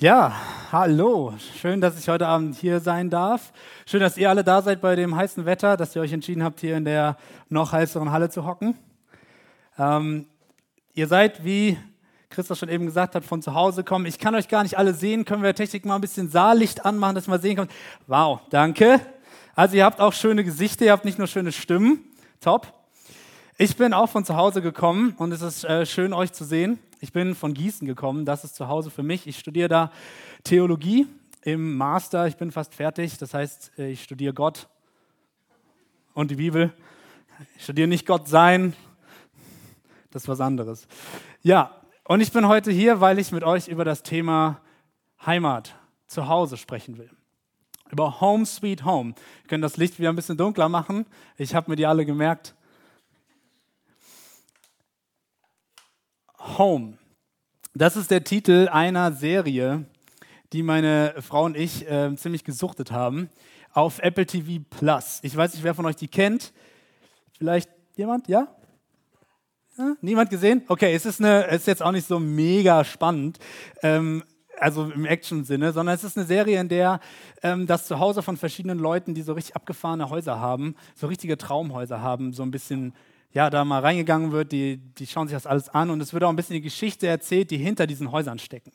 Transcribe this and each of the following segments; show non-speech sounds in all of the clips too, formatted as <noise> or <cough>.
Ja, hallo. Schön, dass ich heute Abend hier sein darf. Schön, dass ihr alle da seid bei dem heißen Wetter, dass ihr euch entschieden habt, hier in der noch heißeren Halle zu hocken. Ähm, ihr seid, wie Christoph schon eben gesagt hat, von zu Hause kommen. Ich kann euch gar nicht alle sehen. Können wir Technik mal ein bisschen Saallicht anmachen, dass ihr mal sehen könnt? Wow, danke. Also ihr habt auch schöne Gesichter, ihr habt nicht nur schöne Stimmen. Top. Ich bin auch von zu Hause gekommen und es ist äh, schön, euch zu sehen. Ich bin von Gießen gekommen, das ist zu Hause für mich. Ich studiere da Theologie im Master. Ich bin fast fertig, das heißt, äh, ich studiere Gott und die Bibel. Ich studiere nicht Gott sein, das ist was anderes. Ja, und ich bin heute hier, weil ich mit euch über das Thema Heimat, Zuhause sprechen will. Über Home Sweet Home. Wir können das Licht wieder ein bisschen dunkler machen. Ich habe mir die alle gemerkt. Home. Das ist der Titel einer Serie, die meine Frau und ich äh, ziemlich gesuchtet haben auf Apple TV Plus. Ich weiß nicht, wer von euch die kennt. Vielleicht jemand? Ja? ja? Niemand gesehen? Okay, es ist, eine, es ist jetzt auch nicht so mega spannend. Ähm, also im Action-Sinne, sondern es ist eine Serie, in der ähm, das Zuhause von verschiedenen Leuten, die so richtig abgefahrene Häuser haben, so richtige Traumhäuser haben, so ein bisschen ja, da mal reingegangen wird, die, die schauen sich das alles an und es wird auch ein bisschen die Geschichte erzählt, die hinter diesen Häusern stecken.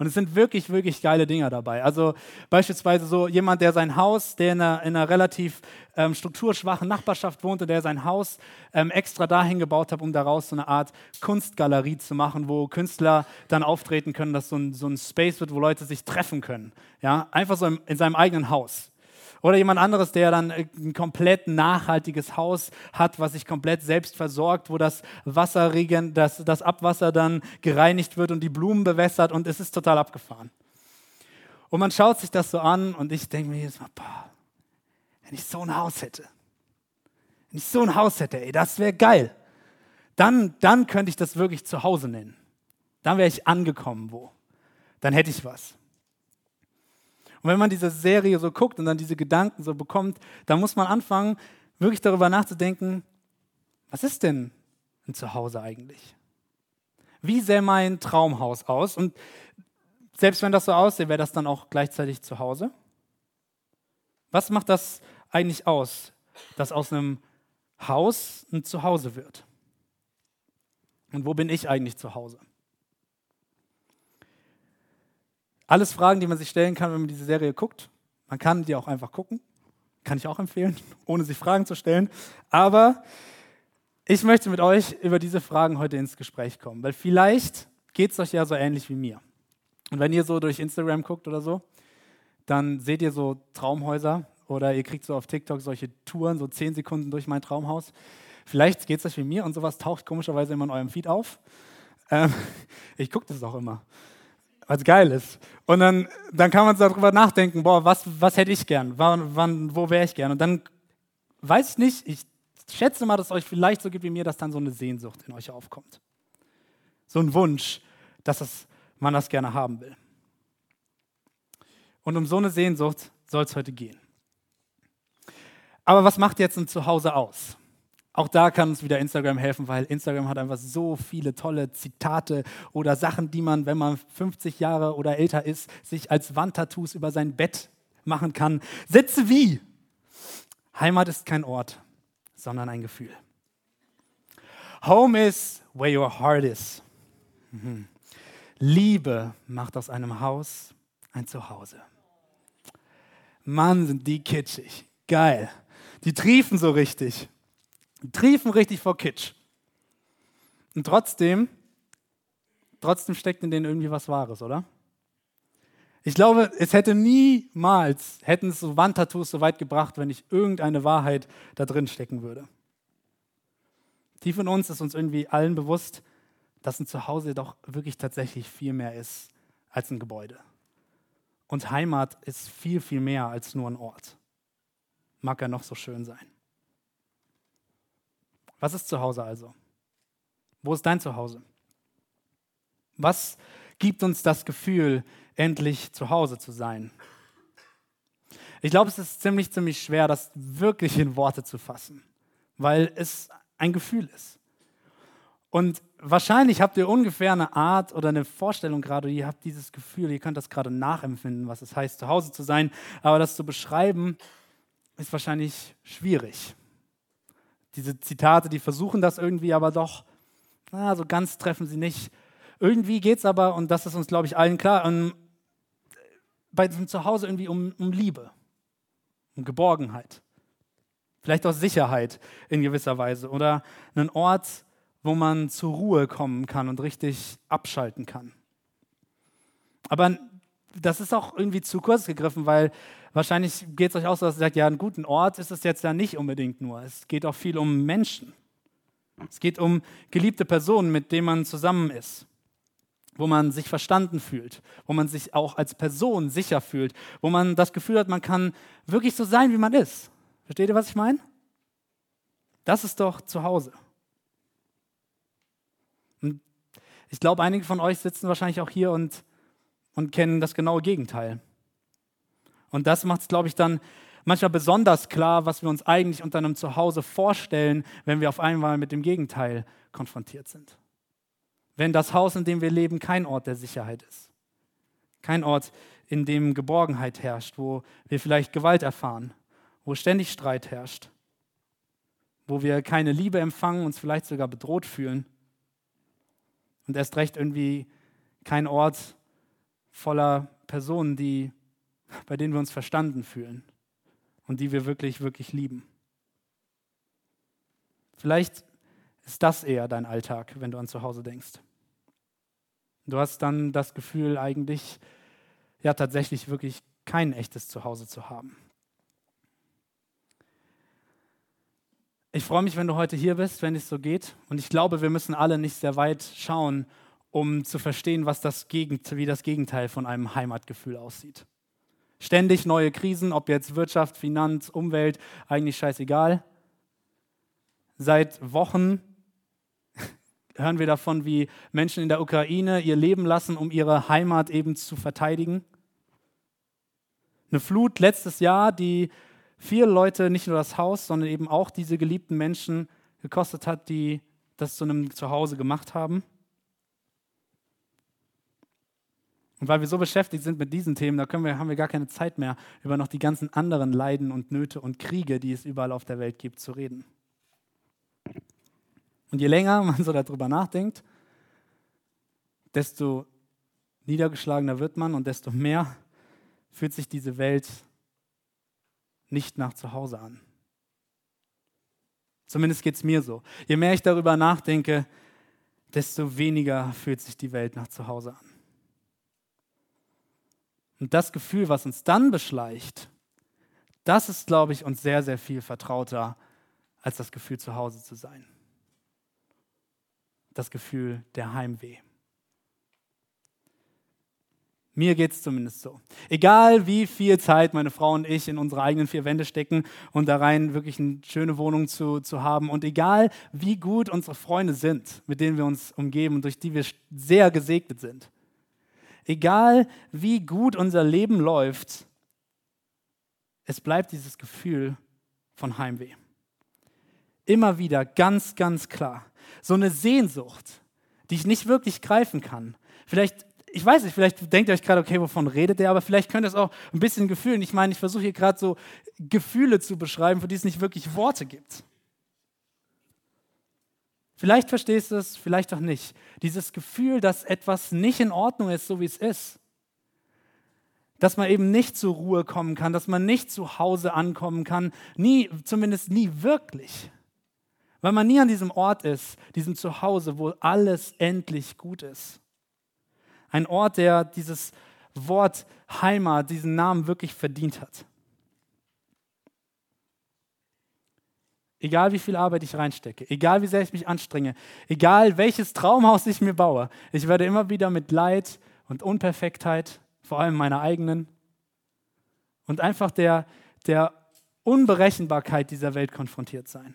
Und es sind wirklich, wirklich geile Dinger dabei. Also beispielsweise so jemand, der sein Haus, der in einer, in einer relativ ähm, strukturschwachen Nachbarschaft wohnte, der sein Haus ähm, extra dahin gebaut hat, um daraus so eine Art Kunstgalerie zu machen, wo Künstler dann auftreten können, dass so ein, so ein Space wird, wo Leute sich treffen können. Ja? Einfach so in, in seinem eigenen Haus. Oder jemand anderes, der dann ein komplett nachhaltiges Haus hat, was sich komplett selbst versorgt, wo das Wasser, das, das Abwasser dann gereinigt wird und die Blumen bewässert und es ist total abgefahren. Und man schaut sich das so an und ich denke mir jedes Mal, boah, wenn ich so ein Haus hätte, wenn ich so ein Haus hätte, ey, das wäre geil. Dann, dann könnte ich das wirklich zu Hause nennen. Dann wäre ich angekommen wo. Dann hätte ich was. Und wenn man diese Serie so guckt und dann diese Gedanken so bekommt, dann muss man anfangen, wirklich darüber nachzudenken, was ist denn ein Zuhause eigentlich? Wie sähe mein Traumhaus aus? Und selbst wenn das so aussähe, wäre das dann auch gleichzeitig zu Hause? Was macht das eigentlich aus, dass aus einem Haus ein Zuhause wird? Und wo bin ich eigentlich zu Hause? Alles Fragen, die man sich stellen kann, wenn man diese Serie guckt. Man kann die auch einfach gucken. Kann ich auch empfehlen, <laughs> ohne sich Fragen zu stellen. Aber ich möchte mit euch über diese Fragen heute ins Gespräch kommen, weil vielleicht geht es euch ja so ähnlich wie mir. Und wenn ihr so durch Instagram guckt oder so, dann seht ihr so Traumhäuser oder ihr kriegt so auf TikTok solche Touren, so zehn Sekunden durch mein Traumhaus. Vielleicht geht es euch wie mir und sowas taucht komischerweise immer in eurem Feed auf. Ähm, <laughs> ich gucke das auch immer es geil ist. Und dann, dann kann man darüber nachdenken, boah, was, was hätte ich gern? Wann, wann, wo wäre ich gern? Und dann weiß ich nicht, ich schätze mal, dass es euch vielleicht so gibt wie mir, dass dann so eine Sehnsucht in euch aufkommt. So ein Wunsch, dass das, man das gerne haben will. Und um so eine Sehnsucht soll es heute gehen. Aber was macht jetzt ein Zuhause aus? Auch da kann uns wieder Instagram helfen, weil Instagram hat einfach so viele tolle Zitate oder Sachen, die man, wenn man 50 Jahre oder älter ist, sich als Wandtattoos über sein Bett machen kann. Sätze wie, Heimat ist kein Ort, sondern ein Gefühl. Home is where your heart is. Mhm. Liebe macht aus einem Haus ein Zuhause. Mann, sind die kitschig. Geil. Die triefen so richtig. Triefen richtig vor Kitsch. Und trotzdem, trotzdem steckt in denen irgendwie was Wahres, oder? Ich glaube, es hätte niemals, hätten so Wandtattoos so weit gebracht, wenn nicht irgendeine Wahrheit da drin stecken würde. Tief in uns ist uns irgendwie allen bewusst, dass ein Zuhause doch wirklich tatsächlich viel mehr ist als ein Gebäude. Und Heimat ist viel, viel mehr als nur ein Ort. Mag er noch so schön sein. Was ist zu Hause also? Wo ist dein Zuhause? Was gibt uns das Gefühl, endlich zu Hause zu sein? Ich glaube, es ist ziemlich, ziemlich schwer, das wirklich in Worte zu fassen, weil es ein Gefühl ist. Und wahrscheinlich habt ihr ungefähr eine Art oder eine Vorstellung gerade, ihr habt dieses Gefühl, ihr könnt das gerade nachempfinden, was es heißt, zu Hause zu sein. Aber das zu beschreiben, ist wahrscheinlich schwierig. Diese Zitate, die versuchen das irgendwie, aber doch, na, so ganz treffen sie nicht. Irgendwie geht es aber, und das ist uns, glaube ich, allen klar, um, bei diesem Zuhause irgendwie um, um Liebe, um Geborgenheit. Vielleicht auch Sicherheit in gewisser Weise oder einen Ort, wo man zur Ruhe kommen kann und richtig abschalten kann. Aber das ist auch irgendwie zu kurz gegriffen, weil wahrscheinlich geht es euch auch so, dass ihr sagt, ja, einen guten Ort ist es jetzt ja nicht unbedingt nur. Es geht auch viel um Menschen. Es geht um geliebte Personen, mit denen man zusammen ist, wo man sich verstanden fühlt, wo man sich auch als Person sicher fühlt, wo man das Gefühl hat, man kann wirklich so sein, wie man ist. Versteht ihr, was ich meine? Das ist doch zu Hause. Und ich glaube, einige von euch sitzen wahrscheinlich auch hier und, und kennen das genaue Gegenteil. Und das macht es, glaube ich, dann manchmal besonders klar, was wir uns eigentlich unter einem Zuhause vorstellen, wenn wir auf einmal mit dem Gegenteil konfrontiert sind. Wenn das Haus, in dem wir leben, kein Ort der Sicherheit ist. Kein Ort, in dem Geborgenheit herrscht, wo wir vielleicht Gewalt erfahren, wo ständig Streit herrscht, wo wir keine Liebe empfangen, uns vielleicht sogar bedroht fühlen und erst recht irgendwie kein Ort voller Personen, die, bei denen wir uns verstanden fühlen und die wir wirklich, wirklich lieben. Vielleicht ist das eher dein Alltag, wenn du an zu Hause denkst. Du hast dann das Gefühl, eigentlich ja tatsächlich wirklich kein echtes Zuhause zu haben. Ich freue mich, wenn du heute hier bist, wenn es so geht. Und ich glaube, wir müssen alle nicht sehr weit schauen, um zu verstehen, was das Gegend, wie das Gegenteil von einem Heimatgefühl aussieht. Ständig neue Krisen, ob jetzt Wirtschaft, Finanz, Umwelt, eigentlich scheißegal. Seit Wochen <laughs> hören wir davon, wie Menschen in der Ukraine ihr Leben lassen, um ihre Heimat eben zu verteidigen. Eine Flut letztes Jahr, die viele Leute, nicht nur das Haus, sondern eben auch diese geliebten Menschen gekostet hat, die das zu einem Zuhause gemacht haben. Und weil wir so beschäftigt sind mit diesen Themen, da wir, haben wir gar keine Zeit mehr, über noch die ganzen anderen Leiden und Nöte und Kriege, die es überall auf der Welt gibt, zu reden. Und je länger <laughs> man so darüber nachdenkt, desto niedergeschlagener wird man und desto mehr fühlt sich diese Welt nicht nach zu Hause an. Zumindest geht es mir so. Je mehr ich darüber nachdenke, desto weniger fühlt sich die Welt nach zu Hause an. Und das Gefühl, was uns dann beschleicht, das ist, glaube ich, uns sehr, sehr viel vertrauter als das Gefühl, zu Hause zu sein. Das Gefühl der Heimweh. Mir geht es zumindest so. Egal wie viel Zeit meine Frau und ich in unsere eigenen vier Wände stecken und da rein wirklich eine schöne Wohnung zu, zu haben und egal wie gut unsere Freunde sind, mit denen wir uns umgeben und durch die wir sehr gesegnet sind, egal wie gut unser Leben läuft, es bleibt dieses Gefühl von Heimweh. Immer wieder ganz, ganz klar. So eine Sehnsucht, die ich nicht wirklich greifen kann. Vielleicht ich weiß nicht, vielleicht denkt ihr euch gerade, okay, wovon redet der, aber vielleicht könnt ihr es auch ein bisschen gefühlen. Ich meine, ich versuche hier gerade so Gefühle zu beschreiben, für die es nicht wirklich Worte gibt. Vielleicht verstehst du es, vielleicht auch nicht. Dieses Gefühl, dass etwas nicht in Ordnung ist, so wie es ist. Dass man eben nicht zur Ruhe kommen kann, dass man nicht zu Hause ankommen kann, nie, zumindest nie wirklich. Weil man nie an diesem Ort ist, diesem Zuhause, wo alles endlich gut ist. Ein Ort, der dieses Wort Heimat, diesen Namen wirklich verdient hat. Egal wie viel Arbeit ich reinstecke, egal wie sehr ich mich anstrenge, egal welches Traumhaus ich mir baue, ich werde immer wieder mit Leid und Unperfektheit, vor allem meiner eigenen, und einfach der, der Unberechenbarkeit dieser Welt konfrontiert sein.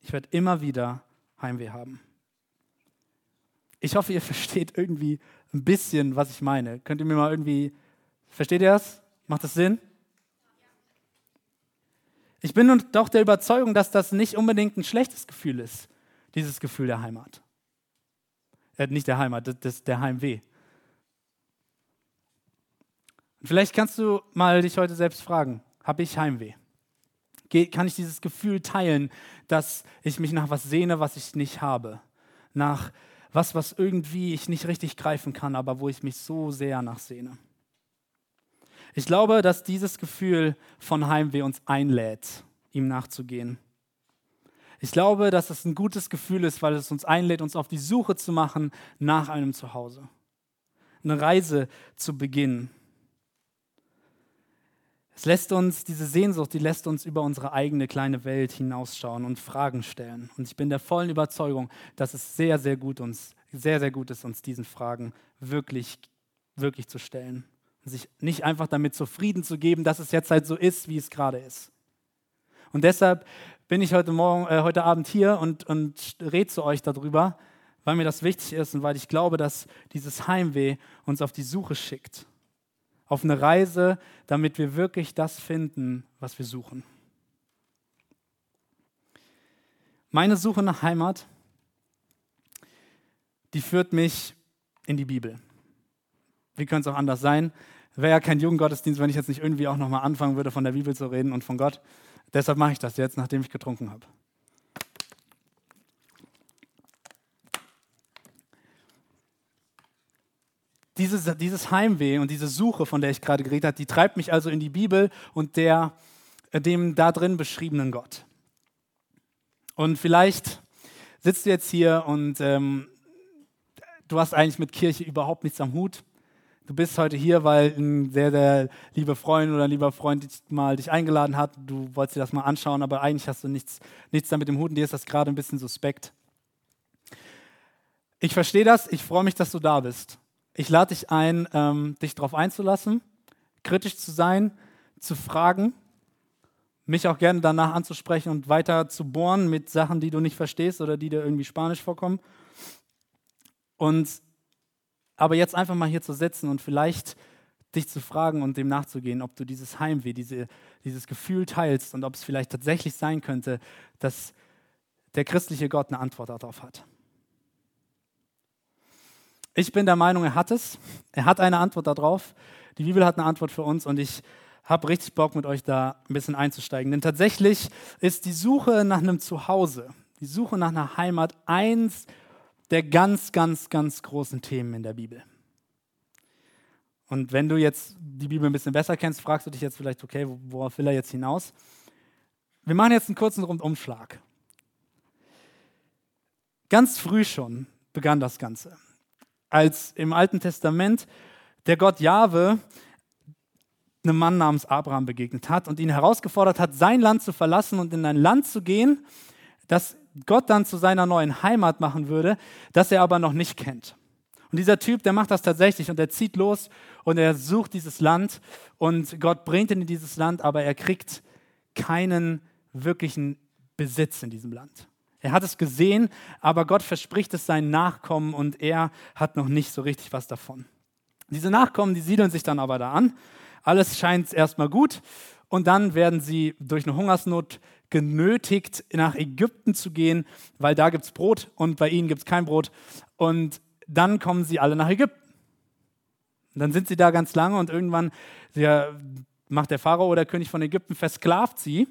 Ich werde immer wieder Heimweh haben. Ich hoffe, ihr <laughs> versteht irgendwie ein bisschen, was ich meine. Könnt ihr mir mal irgendwie, versteht ihr das? Macht das Sinn? Ich bin doch der Überzeugung, dass das nicht unbedingt ein schlechtes Gefühl ist, dieses Gefühl der Heimat. Äh, nicht der Heimat, das, das, der Heimweh. Vielleicht kannst du mal dich heute selbst fragen, habe ich Heimweh? Kann ich dieses Gefühl teilen, dass ich mich nach was sehne, was ich nicht habe? Nach was, was irgendwie ich nicht richtig greifen kann, aber wo ich mich so sehr nachsehne? Ich glaube, dass dieses Gefühl von Heimweh uns einlädt, ihm nachzugehen. Ich glaube, dass es ein gutes Gefühl ist, weil es uns einlädt, uns auf die Suche zu machen nach einem Zuhause. Eine Reise zu beginnen. Es lässt uns, diese Sehnsucht, die lässt uns über unsere eigene kleine Welt hinausschauen und Fragen stellen. Und ich bin der vollen Überzeugung, dass es sehr, sehr gut uns, sehr, sehr gut ist, uns diesen Fragen wirklich, wirklich zu stellen. Sich nicht einfach damit zufrieden zu geben, dass es jetzt halt so ist, wie es gerade ist. Und deshalb bin ich heute, Morgen, äh, heute Abend hier und, und rede zu euch darüber, weil mir das wichtig ist und weil ich glaube, dass dieses Heimweh uns auf die Suche schickt auf eine Reise, damit wir wirklich das finden, was wir suchen. Meine Suche nach Heimat, die führt mich in die Bibel. Wie könnte es auch anders sein? Wäre ja kein Jugendgottesdienst, wenn ich jetzt nicht irgendwie auch nochmal anfangen würde, von der Bibel zu reden und von Gott. Deshalb mache ich das jetzt, nachdem ich getrunken habe. dieses, dieses Heimweh und diese Suche, von der ich gerade geredet habe, die treibt mich also in die Bibel und der, dem da drin beschriebenen Gott. Und vielleicht sitzt du jetzt hier und ähm, du hast eigentlich mit Kirche überhaupt nichts am Hut. Du bist heute hier, weil ein sehr, sehr lieber Freund oder ein lieber Freund dich mal dich eingeladen hat. Du wolltest dir das mal anschauen, aber eigentlich hast du nichts, nichts damit im Hut und dir ist das gerade ein bisschen suspekt. Ich verstehe das, ich freue mich, dass du da bist. Ich lade dich ein, ähm, dich darauf einzulassen, kritisch zu sein, zu fragen, mich auch gerne danach anzusprechen und weiter zu bohren mit Sachen, die du nicht verstehst oder die dir irgendwie spanisch vorkommen. Und aber jetzt einfach mal hier zu sitzen und vielleicht dich zu fragen und dem nachzugehen, ob du dieses Heimweh, diese, dieses Gefühl teilst und ob es vielleicht tatsächlich sein könnte, dass der christliche Gott eine Antwort darauf hat. Ich bin der Meinung, er hat es. Er hat eine Antwort darauf. Die Bibel hat eine Antwort für uns und ich habe richtig Bock, mit euch da ein bisschen einzusteigen. Denn tatsächlich ist die Suche nach einem Zuhause, die Suche nach einer Heimat eins der ganz, ganz, ganz großen Themen in der Bibel. Und wenn du jetzt die Bibel ein bisschen besser kennst, fragst du dich jetzt vielleicht, okay, worauf will er jetzt hinaus? Wir machen jetzt einen kurzen Rundumschlag. Ganz früh schon begann das Ganze als im Alten Testament der Gott Jahwe einem Mann namens Abraham begegnet hat und ihn herausgefordert hat, sein Land zu verlassen und in ein Land zu gehen, das Gott dann zu seiner neuen Heimat machen würde, das er aber noch nicht kennt. Und dieser Typ, der macht das tatsächlich und er zieht los und er sucht dieses Land und Gott bringt ihn in dieses Land, aber er kriegt keinen wirklichen Besitz in diesem Land. Er hat es gesehen, aber Gott verspricht es seinen Nachkommen und er hat noch nicht so richtig was davon. Diese Nachkommen, die siedeln sich dann aber da an. Alles scheint erstmal gut und dann werden sie durch eine Hungersnot genötigt, nach Ägypten zu gehen, weil da gibt es Brot und bei ihnen gibt es kein Brot. Und dann kommen sie alle nach Ägypten. Und dann sind sie da ganz lange und irgendwann der, macht der Pharao, der König von Ägypten, versklavt sie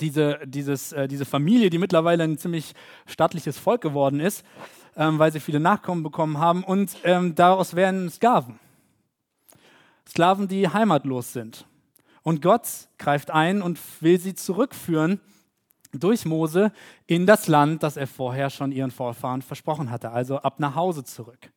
diese, dieses, äh, diese Familie, die mittlerweile ein ziemlich stattliches Volk geworden ist, ähm, weil sie viele Nachkommen bekommen haben. Und ähm, daraus werden Sklaven. Sklaven, die heimatlos sind. Und Gott greift ein und will sie zurückführen durch Mose in das Land, das er vorher schon ihren Vorfahren versprochen hatte, also ab nach Hause zurück.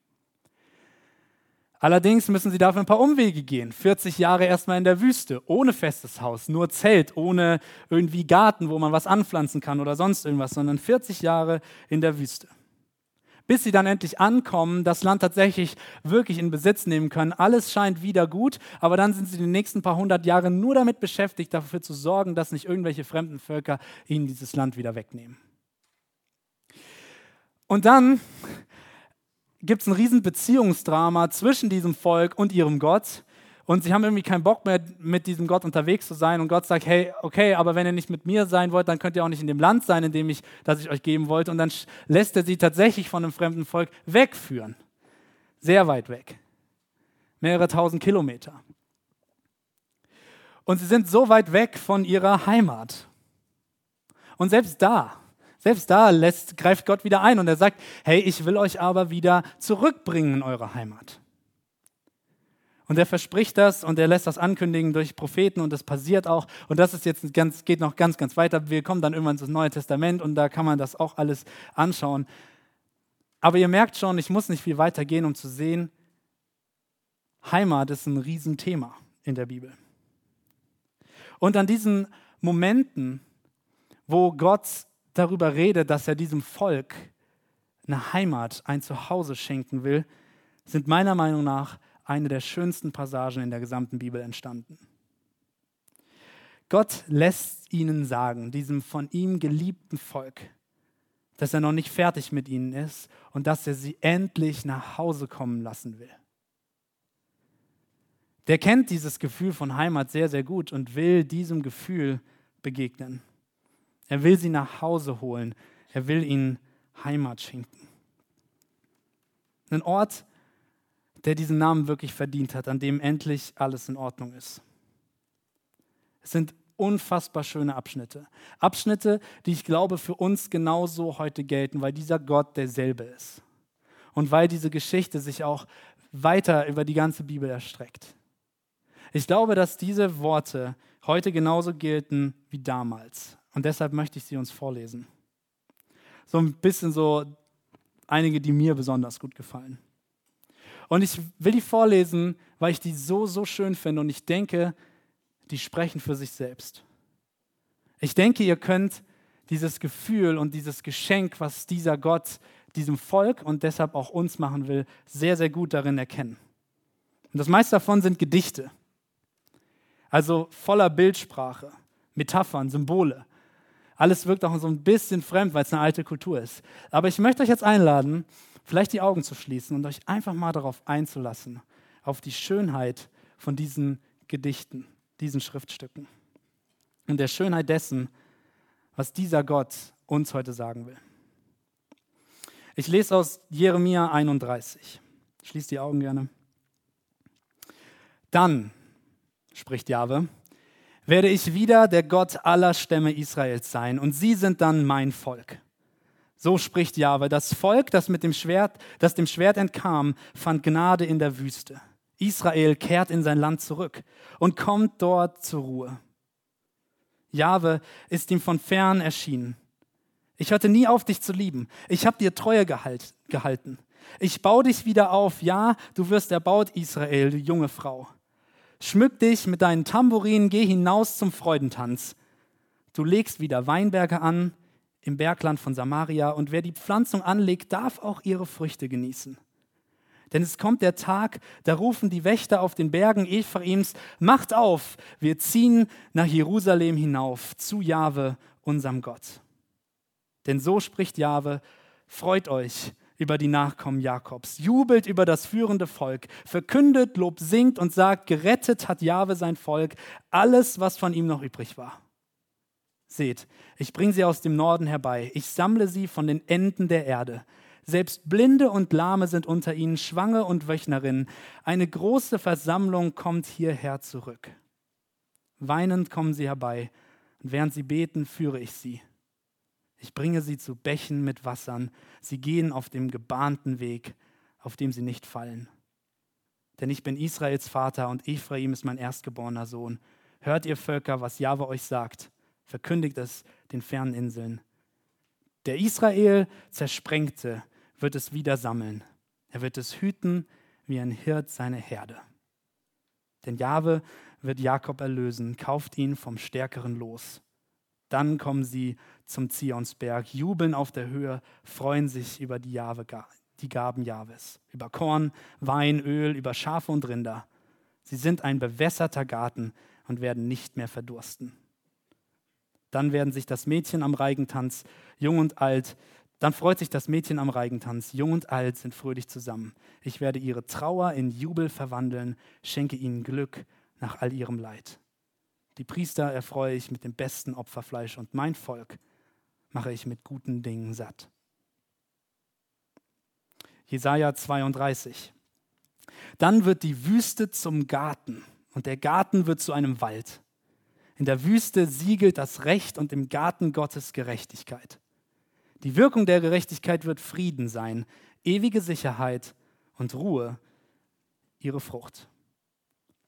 Allerdings müssen sie dafür ein paar Umwege gehen. 40 Jahre erstmal in der Wüste, ohne festes Haus, nur Zelt, ohne irgendwie Garten, wo man was anpflanzen kann oder sonst irgendwas, sondern 40 Jahre in der Wüste. Bis sie dann endlich ankommen, das Land tatsächlich wirklich in Besitz nehmen können. Alles scheint wieder gut, aber dann sind sie die nächsten paar hundert Jahre nur damit beschäftigt, dafür zu sorgen, dass nicht irgendwelche fremden Völker ihnen dieses Land wieder wegnehmen. Und dann gibt es ein riesen Beziehungsdrama zwischen diesem Volk und ihrem Gott. Und sie haben irgendwie keinen Bock mehr, mit diesem Gott unterwegs zu sein. Und Gott sagt, hey, okay, aber wenn ihr nicht mit mir sein wollt, dann könnt ihr auch nicht in dem Land sein, in dem ich, das ich euch geben wollte. Und dann lässt er sie tatsächlich von einem fremden Volk wegführen. Sehr weit weg. Mehrere tausend Kilometer. Und sie sind so weit weg von ihrer Heimat. Und selbst da, selbst da lässt, greift Gott wieder ein und er sagt, hey, ich will euch aber wieder zurückbringen in eure Heimat. Und er verspricht das und er lässt das ankündigen durch Propheten und das passiert auch. Und das ist jetzt ganz, geht noch ganz, ganz weiter. Wir kommen dann irgendwann ins Neue Testament und da kann man das auch alles anschauen. Aber ihr merkt schon, ich muss nicht viel weiter gehen, um zu sehen, Heimat ist ein Riesenthema in der Bibel. Und an diesen Momenten, wo Gott darüber redet, dass er diesem Volk eine Heimat, ein Zuhause schenken will, sind meiner Meinung nach eine der schönsten Passagen in der gesamten Bibel entstanden. Gott lässt ihnen sagen, diesem von ihm geliebten Volk, dass er noch nicht fertig mit ihnen ist und dass er sie endlich nach Hause kommen lassen will. Der kennt dieses Gefühl von Heimat sehr, sehr gut und will diesem Gefühl begegnen. Er will sie nach Hause holen. Er will ihnen Heimat schenken. Ein Ort, der diesen Namen wirklich verdient hat, an dem endlich alles in Ordnung ist. Es sind unfassbar schöne Abschnitte. Abschnitte, die ich glaube für uns genauso heute gelten, weil dieser Gott derselbe ist. Und weil diese Geschichte sich auch weiter über die ganze Bibel erstreckt. Ich glaube, dass diese Worte heute genauso gelten wie damals. Und deshalb möchte ich sie uns vorlesen. So ein bisschen so einige, die mir besonders gut gefallen. Und ich will die vorlesen, weil ich die so, so schön finde und ich denke, die sprechen für sich selbst. Ich denke, ihr könnt dieses Gefühl und dieses Geschenk, was dieser Gott diesem Volk und deshalb auch uns machen will, sehr, sehr gut darin erkennen. Und das meiste davon sind Gedichte. Also voller Bildsprache, Metaphern, Symbole. Alles wirkt auch so ein bisschen fremd, weil es eine alte Kultur ist. Aber ich möchte euch jetzt einladen, vielleicht die Augen zu schließen und euch einfach mal darauf einzulassen, auf die Schönheit von diesen Gedichten, diesen Schriftstücken und der Schönheit dessen, was dieser Gott uns heute sagen will. Ich lese aus Jeremia 31. Schließ die Augen gerne. Dann, spricht Jahwe, werde ich wieder der Gott aller Stämme Israels sein und sie sind dann mein Volk. So spricht Jahwe, das Volk, das mit dem Schwert, das dem Schwert entkam, fand Gnade in der Wüste. Israel kehrt in sein Land zurück und kommt dort zur Ruhe. Jahwe ist ihm von fern erschienen. Ich hörte nie auf, dich zu lieben. Ich habe dir Treue gehalt, gehalten. Ich baue dich wieder auf. Ja, du wirst erbaut, Israel, du junge Frau. Schmück dich mit deinen Tambourinen, geh hinaus zum Freudentanz. Du legst wieder Weinberge an, im Bergland von Samaria, und wer die Pflanzung anlegt, darf auch ihre Früchte genießen. Denn es kommt der Tag, da rufen die Wächter auf den Bergen Ephraims, macht auf, wir ziehen nach Jerusalem hinauf, zu Jahwe, unserem Gott. Denn so spricht Jahwe, freut euch über die Nachkommen Jakobs, jubelt über das führende Volk, verkündet, Lob singt und sagt, gerettet hat Jahwe sein Volk, alles, was von ihm noch übrig war. Seht, ich bringe sie aus dem Norden herbei, ich sammle sie von den Enden der Erde. Selbst Blinde und Lahme sind unter ihnen, Schwange und Wöchnerinnen. Eine große Versammlung kommt hierher zurück. Weinend kommen sie herbei, und während sie beten, führe ich sie. Ich bringe sie zu Bächen mit Wassern. Sie gehen auf dem gebahnten Weg, auf dem sie nicht fallen. Denn ich bin Israels Vater und Ephraim ist mein erstgeborener Sohn. Hört ihr Völker, was Jahwe euch sagt verkündigt es den fernen Inseln. Der Israel zersprengte wird es wieder sammeln. Er wird es hüten wie ein Hirt seine Herde. Denn Jahwe wird Jakob erlösen, kauft ihn vom Stärkeren los. Dann kommen sie zum Zionsberg, jubeln auf der Höhe, freuen sich über die, Jahwe, die Gaben Jahwes, über Korn, Wein, Öl, über Schafe und Rinder. Sie sind ein bewässerter Garten und werden nicht mehr verdursten. Dann werden sich das Mädchen am Reigentanz, jung und alt, Dann freut sich das Mädchen am Reigentanz, jung und alt sind fröhlich zusammen. Ich werde ihre Trauer in Jubel verwandeln, schenke ihnen Glück nach all ihrem Leid. Die Priester erfreue ich mit dem besten Opferfleisch und mein Volk mache ich mit guten Dingen satt. Jesaja 32. Dann wird die Wüste zum Garten und der Garten wird zu einem Wald. In der Wüste siegelt das Recht und im Garten Gottes Gerechtigkeit. Die Wirkung der Gerechtigkeit wird Frieden sein, ewige Sicherheit und Ruhe ihre Frucht.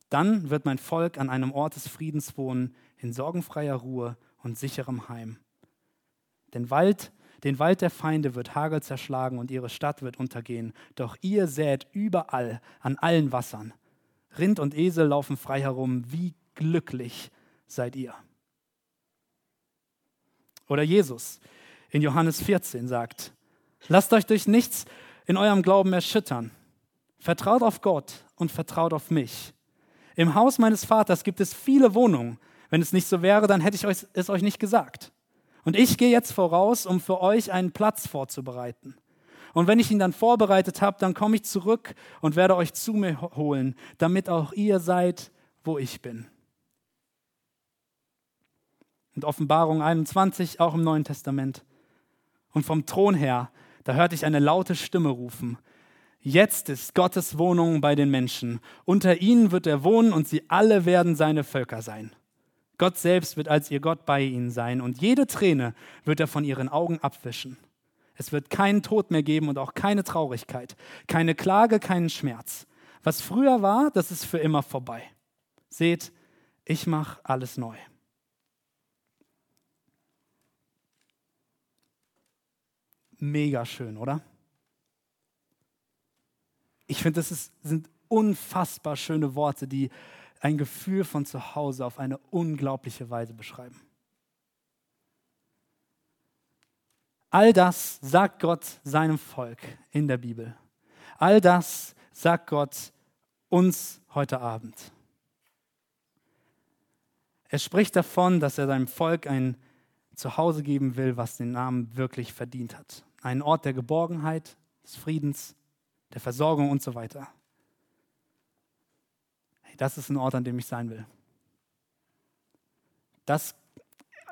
Dann wird mein Volk an einem Ort des Friedens wohnen, in sorgenfreier Ruhe und sicherem Heim. Den Wald, den Wald der Feinde wird Hagel zerschlagen und ihre Stadt wird untergehen. Doch ihr sät überall an allen Wassern. Rind und Esel laufen frei herum. Wie glücklich seid ihr. Oder Jesus in Johannes 14 sagt, lasst euch durch nichts in eurem Glauben erschüttern. Vertraut auf Gott und vertraut auf mich. Im Haus meines Vaters gibt es viele Wohnungen. Wenn es nicht so wäre, dann hätte ich es euch nicht gesagt. Und ich gehe jetzt voraus, um für euch einen Platz vorzubereiten. Und wenn ich ihn dann vorbereitet habe, dann komme ich zurück und werde euch zu mir holen, damit auch ihr seid, wo ich bin. Und Offenbarung 21, auch im Neuen Testament. Und vom Thron her, da hörte ich eine laute Stimme rufen. Jetzt ist Gottes Wohnung bei den Menschen. Unter ihnen wird er wohnen und sie alle werden seine Völker sein. Gott selbst wird als ihr Gott bei ihnen sein und jede Träne wird er von ihren Augen abwischen. Es wird keinen Tod mehr geben und auch keine Traurigkeit, keine Klage, keinen Schmerz. Was früher war, das ist für immer vorbei. Seht, ich mache alles neu. Mega schön, oder? Ich finde, das sind unfassbar schöne Worte, die ein Gefühl von zu Hause auf eine unglaubliche Weise beschreiben. All das sagt Gott seinem Volk in der Bibel. All das sagt Gott uns heute Abend. Er spricht davon, dass er seinem Volk ein Zuhause geben will, was den Namen wirklich verdient hat. Einen Ort der Geborgenheit, des Friedens, der Versorgung und so weiter das ist ein Ort, an dem ich sein will. Das,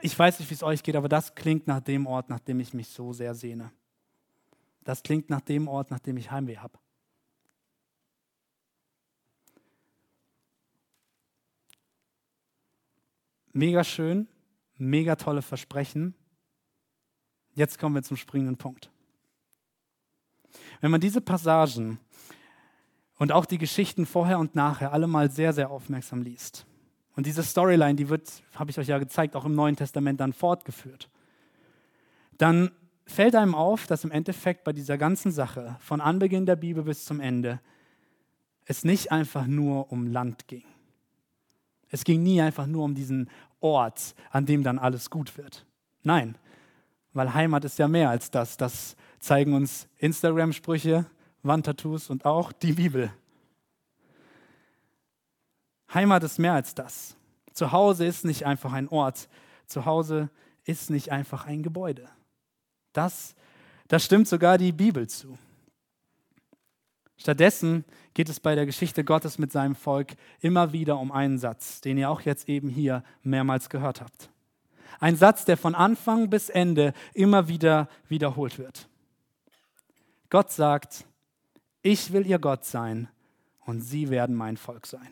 ich weiß nicht, wie es euch geht, aber das klingt nach dem Ort, nach dem ich mich so sehr sehne. Das klingt nach dem Ort, nach dem ich Heimweh habe. Mega schön, mega tolle Versprechen. Jetzt kommen wir zum springenden Punkt. Wenn man diese Passagen und auch die Geschichten vorher und nachher alle mal sehr, sehr aufmerksam liest. Und diese Storyline, die wird, habe ich euch ja gezeigt, auch im Neuen Testament dann fortgeführt. Dann fällt einem auf, dass im Endeffekt bei dieser ganzen Sache, von Anbeginn der Bibel bis zum Ende, es nicht einfach nur um Land ging. Es ging nie einfach nur um diesen Ort, an dem dann alles gut wird. Nein, weil Heimat ist ja mehr als das. Das zeigen uns Instagram-Sprüche, Wandtattoos und auch die Bibel. Heimat ist mehr als das. Zuhause ist nicht einfach ein Ort. Zuhause ist nicht einfach ein Gebäude. Das, das stimmt sogar die Bibel zu. Stattdessen geht es bei der Geschichte Gottes mit seinem Volk immer wieder um einen Satz, den ihr auch jetzt eben hier mehrmals gehört habt. Ein Satz, der von Anfang bis Ende immer wieder wiederholt wird. Gott sagt, ich will ihr Gott sein und sie werden mein Volk sein.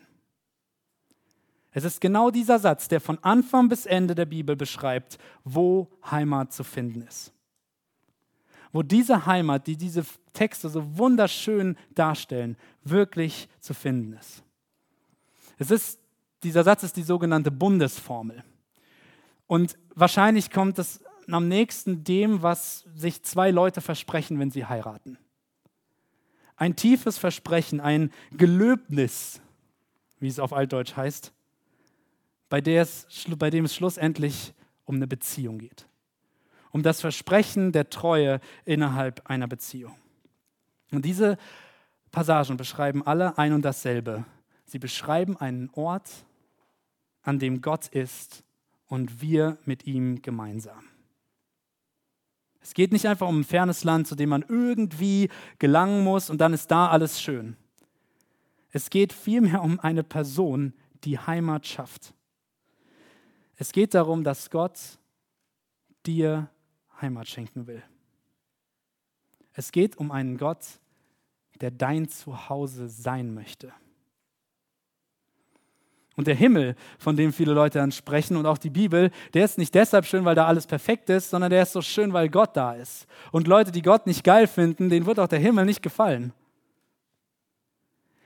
Es ist genau dieser Satz, der von Anfang bis Ende der Bibel beschreibt, wo Heimat zu finden ist. Wo diese Heimat, die diese Texte so wunderschön darstellen, wirklich zu finden ist. Es ist dieser Satz ist die sogenannte Bundesformel. Und wahrscheinlich kommt es am nächsten dem, was sich zwei Leute versprechen, wenn sie heiraten ein tiefes Versprechen, ein Gelöbnis, wie es auf Altdeutsch heißt, bei, es, bei dem es schlussendlich um eine Beziehung geht. Um das Versprechen der Treue innerhalb einer Beziehung. Und diese Passagen beschreiben alle ein und dasselbe. Sie beschreiben einen Ort, an dem Gott ist und wir mit ihm gemeinsam. Es geht nicht einfach um ein fernes Land, zu dem man irgendwie gelangen muss und dann ist da alles schön. Es geht vielmehr um eine Person, die Heimat schafft. Es geht darum, dass Gott dir Heimat schenken will. Es geht um einen Gott, der dein Zuhause sein möchte. Und der Himmel, von dem viele Leute dann sprechen und auch die Bibel, der ist nicht deshalb schön, weil da alles perfekt ist, sondern der ist so schön, weil Gott da ist. Und Leute, die Gott nicht geil finden, denen wird auch der Himmel nicht gefallen.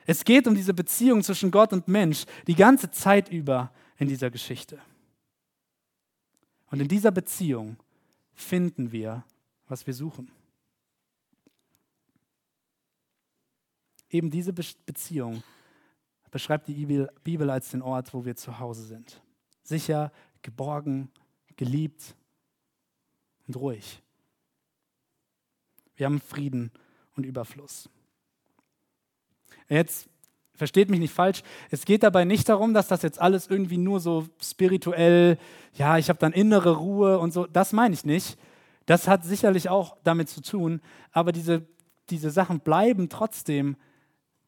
Es geht um diese Beziehung zwischen Gott und Mensch die ganze Zeit über in dieser Geschichte. Und in dieser Beziehung finden wir, was wir suchen. Eben diese Beziehung beschreibt die Bibel als den Ort, wo wir zu Hause sind. Sicher, geborgen, geliebt und ruhig. Wir haben Frieden und Überfluss. Jetzt versteht mich nicht falsch, es geht dabei nicht darum, dass das jetzt alles irgendwie nur so spirituell, ja, ich habe dann innere Ruhe und so, das meine ich nicht. Das hat sicherlich auch damit zu tun, aber diese, diese Sachen bleiben trotzdem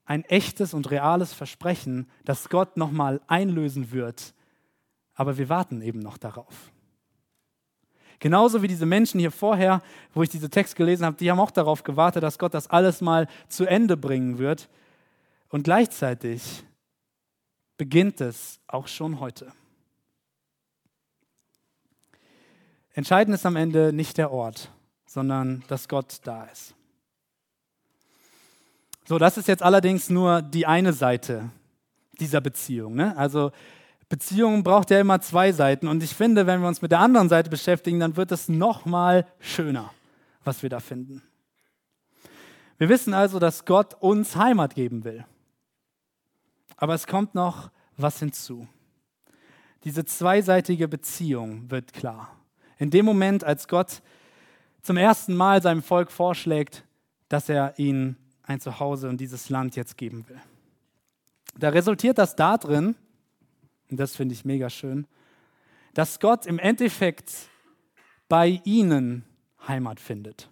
ein echtes und reales Versprechen, das Gott nochmal einlösen wird. Aber wir warten eben noch darauf. Genauso wie diese Menschen hier vorher, wo ich diese Text gelesen habe, die haben auch darauf gewartet, dass Gott das alles mal zu Ende bringen wird. Und gleichzeitig beginnt es auch schon heute. Entscheidend ist am Ende nicht der Ort, sondern dass Gott da ist. So, das ist jetzt allerdings nur die eine Seite dieser Beziehung. Ne? Also Beziehungen braucht ja immer zwei Seiten. Und ich finde, wenn wir uns mit der anderen Seite beschäftigen, dann wird es noch mal schöner, was wir da finden. Wir wissen also, dass Gott uns Heimat geben will. Aber es kommt noch was hinzu. Diese zweiseitige Beziehung wird klar. In dem Moment, als Gott zum ersten Mal seinem Volk vorschlägt, dass er ihnen ein Zuhause und dieses Land jetzt geben will. Da resultiert das darin, und das finde ich mega schön, dass Gott im Endeffekt bei ihnen Heimat findet.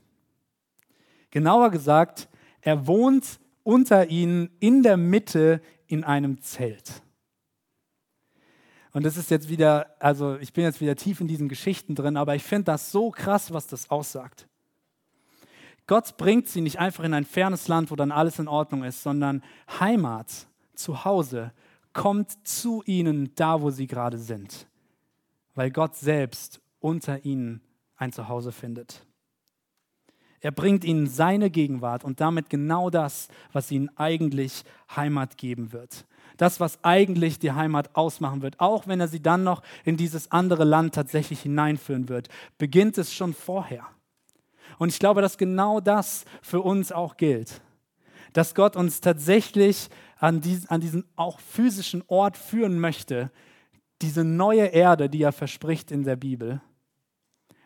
Genauer gesagt, er wohnt unter ihnen in der Mitte in einem Zelt. Und das ist jetzt wieder, also ich bin jetzt wieder tief in diesen Geschichten drin, aber ich finde das so krass, was das aussagt. Gott bringt sie nicht einfach in ein fernes Land, wo dann alles in Ordnung ist, sondern Heimat, Zuhause, kommt zu ihnen da, wo sie gerade sind, weil Gott selbst unter ihnen ein Zuhause findet. Er bringt ihnen seine Gegenwart und damit genau das, was ihnen eigentlich Heimat geben wird. Das, was eigentlich die Heimat ausmachen wird, auch wenn er sie dann noch in dieses andere Land tatsächlich hineinführen wird, beginnt es schon vorher. Und ich glaube, dass genau das für uns auch gilt. Dass Gott uns tatsächlich an, diesen, an diesen auch physischen Ort führen möchte, diese neue Erde, die er verspricht in der Bibel.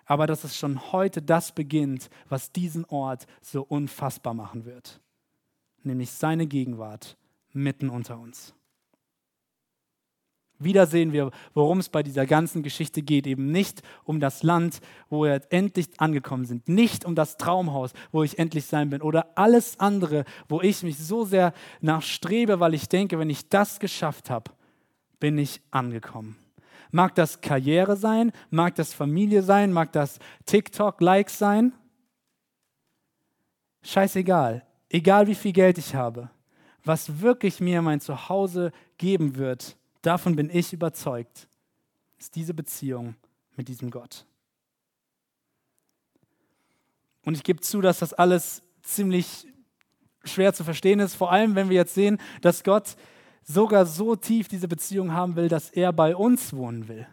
Aber dass es schon heute das beginnt, was diesen Ort so unfassbar machen wird. Nämlich seine Gegenwart mitten unter uns. Wieder sehen wir, worum es bei dieser ganzen Geschichte geht. Eben nicht um das Land, wo wir endlich angekommen sind. Nicht um das Traumhaus, wo ich endlich sein bin. Oder alles andere, wo ich mich so sehr nachstrebe, weil ich denke, wenn ich das geschafft habe, bin ich angekommen. Mag das Karriere sein, mag das Familie sein, mag das TikTok-Likes sein. Scheißegal. Egal wie viel Geld ich habe. Was wirklich mir mein Zuhause geben wird, davon bin ich überzeugt, ist diese Beziehung mit diesem Gott. Und ich gebe zu, dass das alles ziemlich schwer zu verstehen ist, vor allem wenn wir jetzt sehen, dass Gott sogar so tief diese Beziehung haben will, dass er bei uns wohnen will.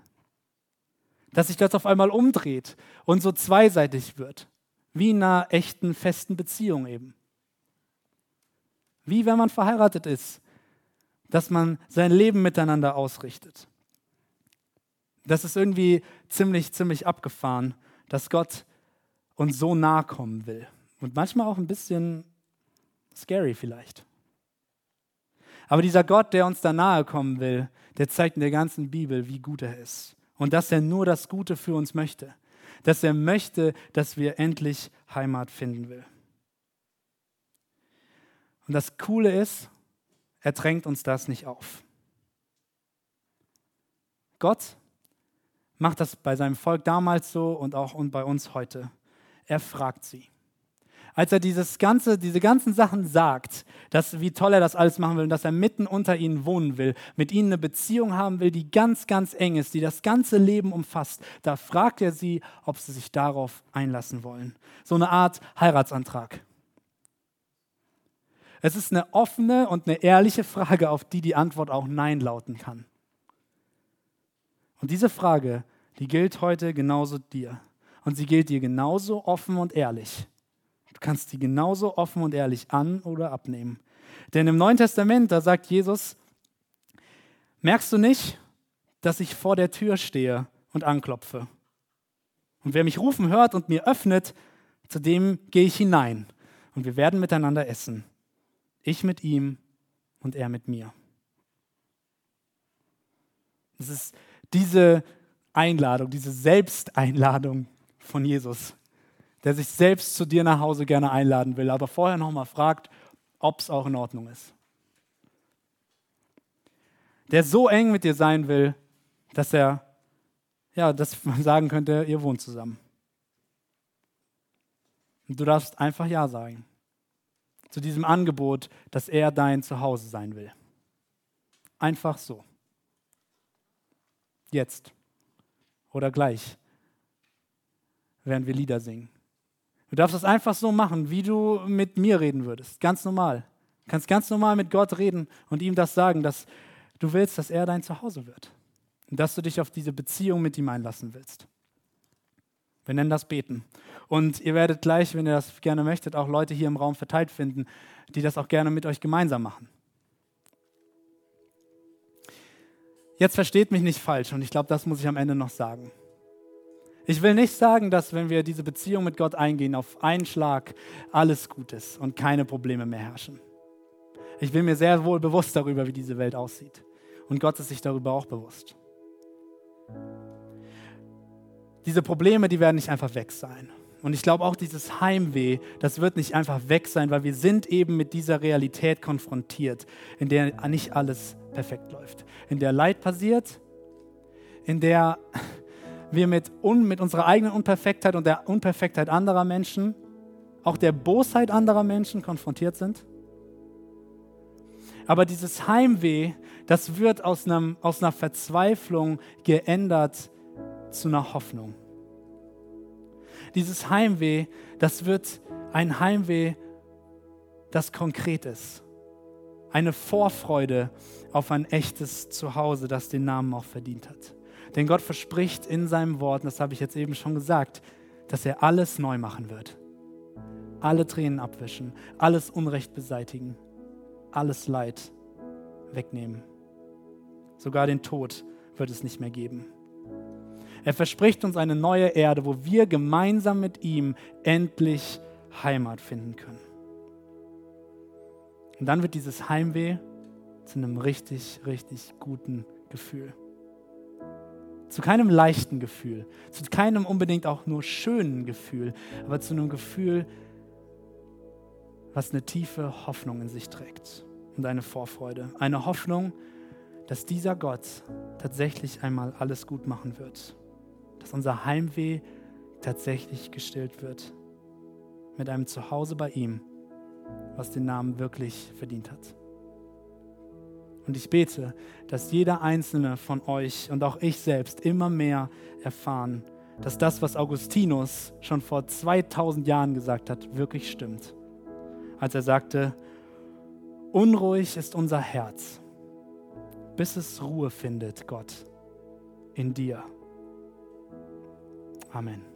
Dass sich das auf einmal umdreht und so zweiseitig wird, wie in einer echten, festen Beziehung eben. Wie wenn man verheiratet ist dass man sein Leben miteinander ausrichtet. Das ist irgendwie ziemlich, ziemlich abgefahren, dass Gott uns so nahe kommen will. Und manchmal auch ein bisschen scary vielleicht. Aber dieser Gott, der uns da nahe kommen will, der zeigt in der ganzen Bibel, wie gut er ist. Und dass er nur das Gute für uns möchte. dass er möchte, dass wir endlich Heimat finden will. Und das Coole ist, er drängt uns das nicht auf. Gott macht das bei seinem Volk damals so und auch bei uns heute. Er fragt sie als er dieses ganze, diese ganzen Sachen sagt, dass, wie toll er das alles machen will und dass er mitten unter ihnen wohnen will, mit ihnen eine Beziehung haben will, die ganz, ganz eng ist, die das ganze Leben umfasst, da fragt er sie, ob sie sich darauf einlassen wollen. So eine Art Heiratsantrag. Es ist eine offene und eine ehrliche Frage, auf die die Antwort auch Nein lauten kann. Und diese Frage, die gilt heute genauso dir. Und sie gilt dir genauso offen und ehrlich kannst die genauso offen und ehrlich an oder abnehmen. Denn im Neuen Testament, da sagt Jesus, merkst du nicht, dass ich vor der Tür stehe und anklopfe? Und wer mich rufen hört und mir öffnet, zu dem gehe ich hinein und wir werden miteinander essen. Ich mit ihm und er mit mir. Es ist diese Einladung, diese Selbsteinladung von Jesus, der sich selbst zu dir nach Hause gerne einladen will, aber vorher nochmal fragt, ob es auch in Ordnung ist. Der so eng mit dir sein will, dass er, ja, dass man sagen könnte, ihr wohnt zusammen. Und du darfst einfach Ja sagen zu diesem Angebot, dass er dein Zuhause sein will. Einfach so. Jetzt oder gleich, während wir Lieder singen. Du darfst das einfach so machen, wie du mit mir reden würdest. Ganz normal. Du kannst ganz normal mit Gott reden und ihm das sagen, dass du willst, dass er dein Zuhause wird. Und dass du dich auf diese Beziehung mit ihm einlassen willst. Wir nennen das Beten. Und ihr werdet gleich, wenn ihr das gerne möchtet, auch Leute hier im Raum verteilt finden, die das auch gerne mit euch gemeinsam machen. Jetzt versteht mich nicht falsch und ich glaube, das muss ich am Ende noch sagen. Ich will nicht sagen, dass wenn wir diese Beziehung mit Gott eingehen, auf einen Schlag alles gut ist und keine Probleme mehr herrschen. Ich bin mir sehr wohl bewusst darüber, wie diese Welt aussieht. Und Gott ist sich darüber auch bewusst. Diese Probleme, die werden nicht einfach weg sein. Und ich glaube auch dieses Heimweh, das wird nicht einfach weg sein, weil wir sind eben mit dieser Realität konfrontiert, in der nicht alles perfekt läuft, in der Leid passiert, in der wir mit, un, mit unserer eigenen Unperfektheit und der Unperfektheit anderer Menschen, auch der Bosheit anderer Menschen konfrontiert sind. Aber dieses Heimweh, das wird aus, einem, aus einer Verzweiflung geändert zu einer Hoffnung. Dieses Heimweh, das wird ein Heimweh, das konkret ist. Eine Vorfreude auf ein echtes Zuhause, das den Namen auch verdient hat. Denn Gott verspricht in seinem Wort, das habe ich jetzt eben schon gesagt, dass er alles neu machen wird. Alle Tränen abwischen, alles Unrecht beseitigen, alles Leid wegnehmen. Sogar den Tod wird es nicht mehr geben. Er verspricht uns eine neue Erde, wo wir gemeinsam mit ihm endlich Heimat finden können. Und dann wird dieses Heimweh zu einem richtig, richtig guten Gefühl. Zu keinem leichten Gefühl, zu keinem unbedingt auch nur schönen Gefühl, aber zu einem Gefühl, was eine tiefe Hoffnung in sich trägt und eine Vorfreude. Eine Hoffnung, dass dieser Gott tatsächlich einmal alles gut machen wird. Dass unser Heimweh tatsächlich gestillt wird. Mit einem Zuhause bei ihm, was den Namen wirklich verdient hat. Und ich bete, dass jeder einzelne von euch und auch ich selbst immer mehr erfahren, dass das, was Augustinus schon vor 2000 Jahren gesagt hat, wirklich stimmt. Als er sagte, unruhig ist unser Herz, bis es Ruhe findet, Gott, in dir. Amen.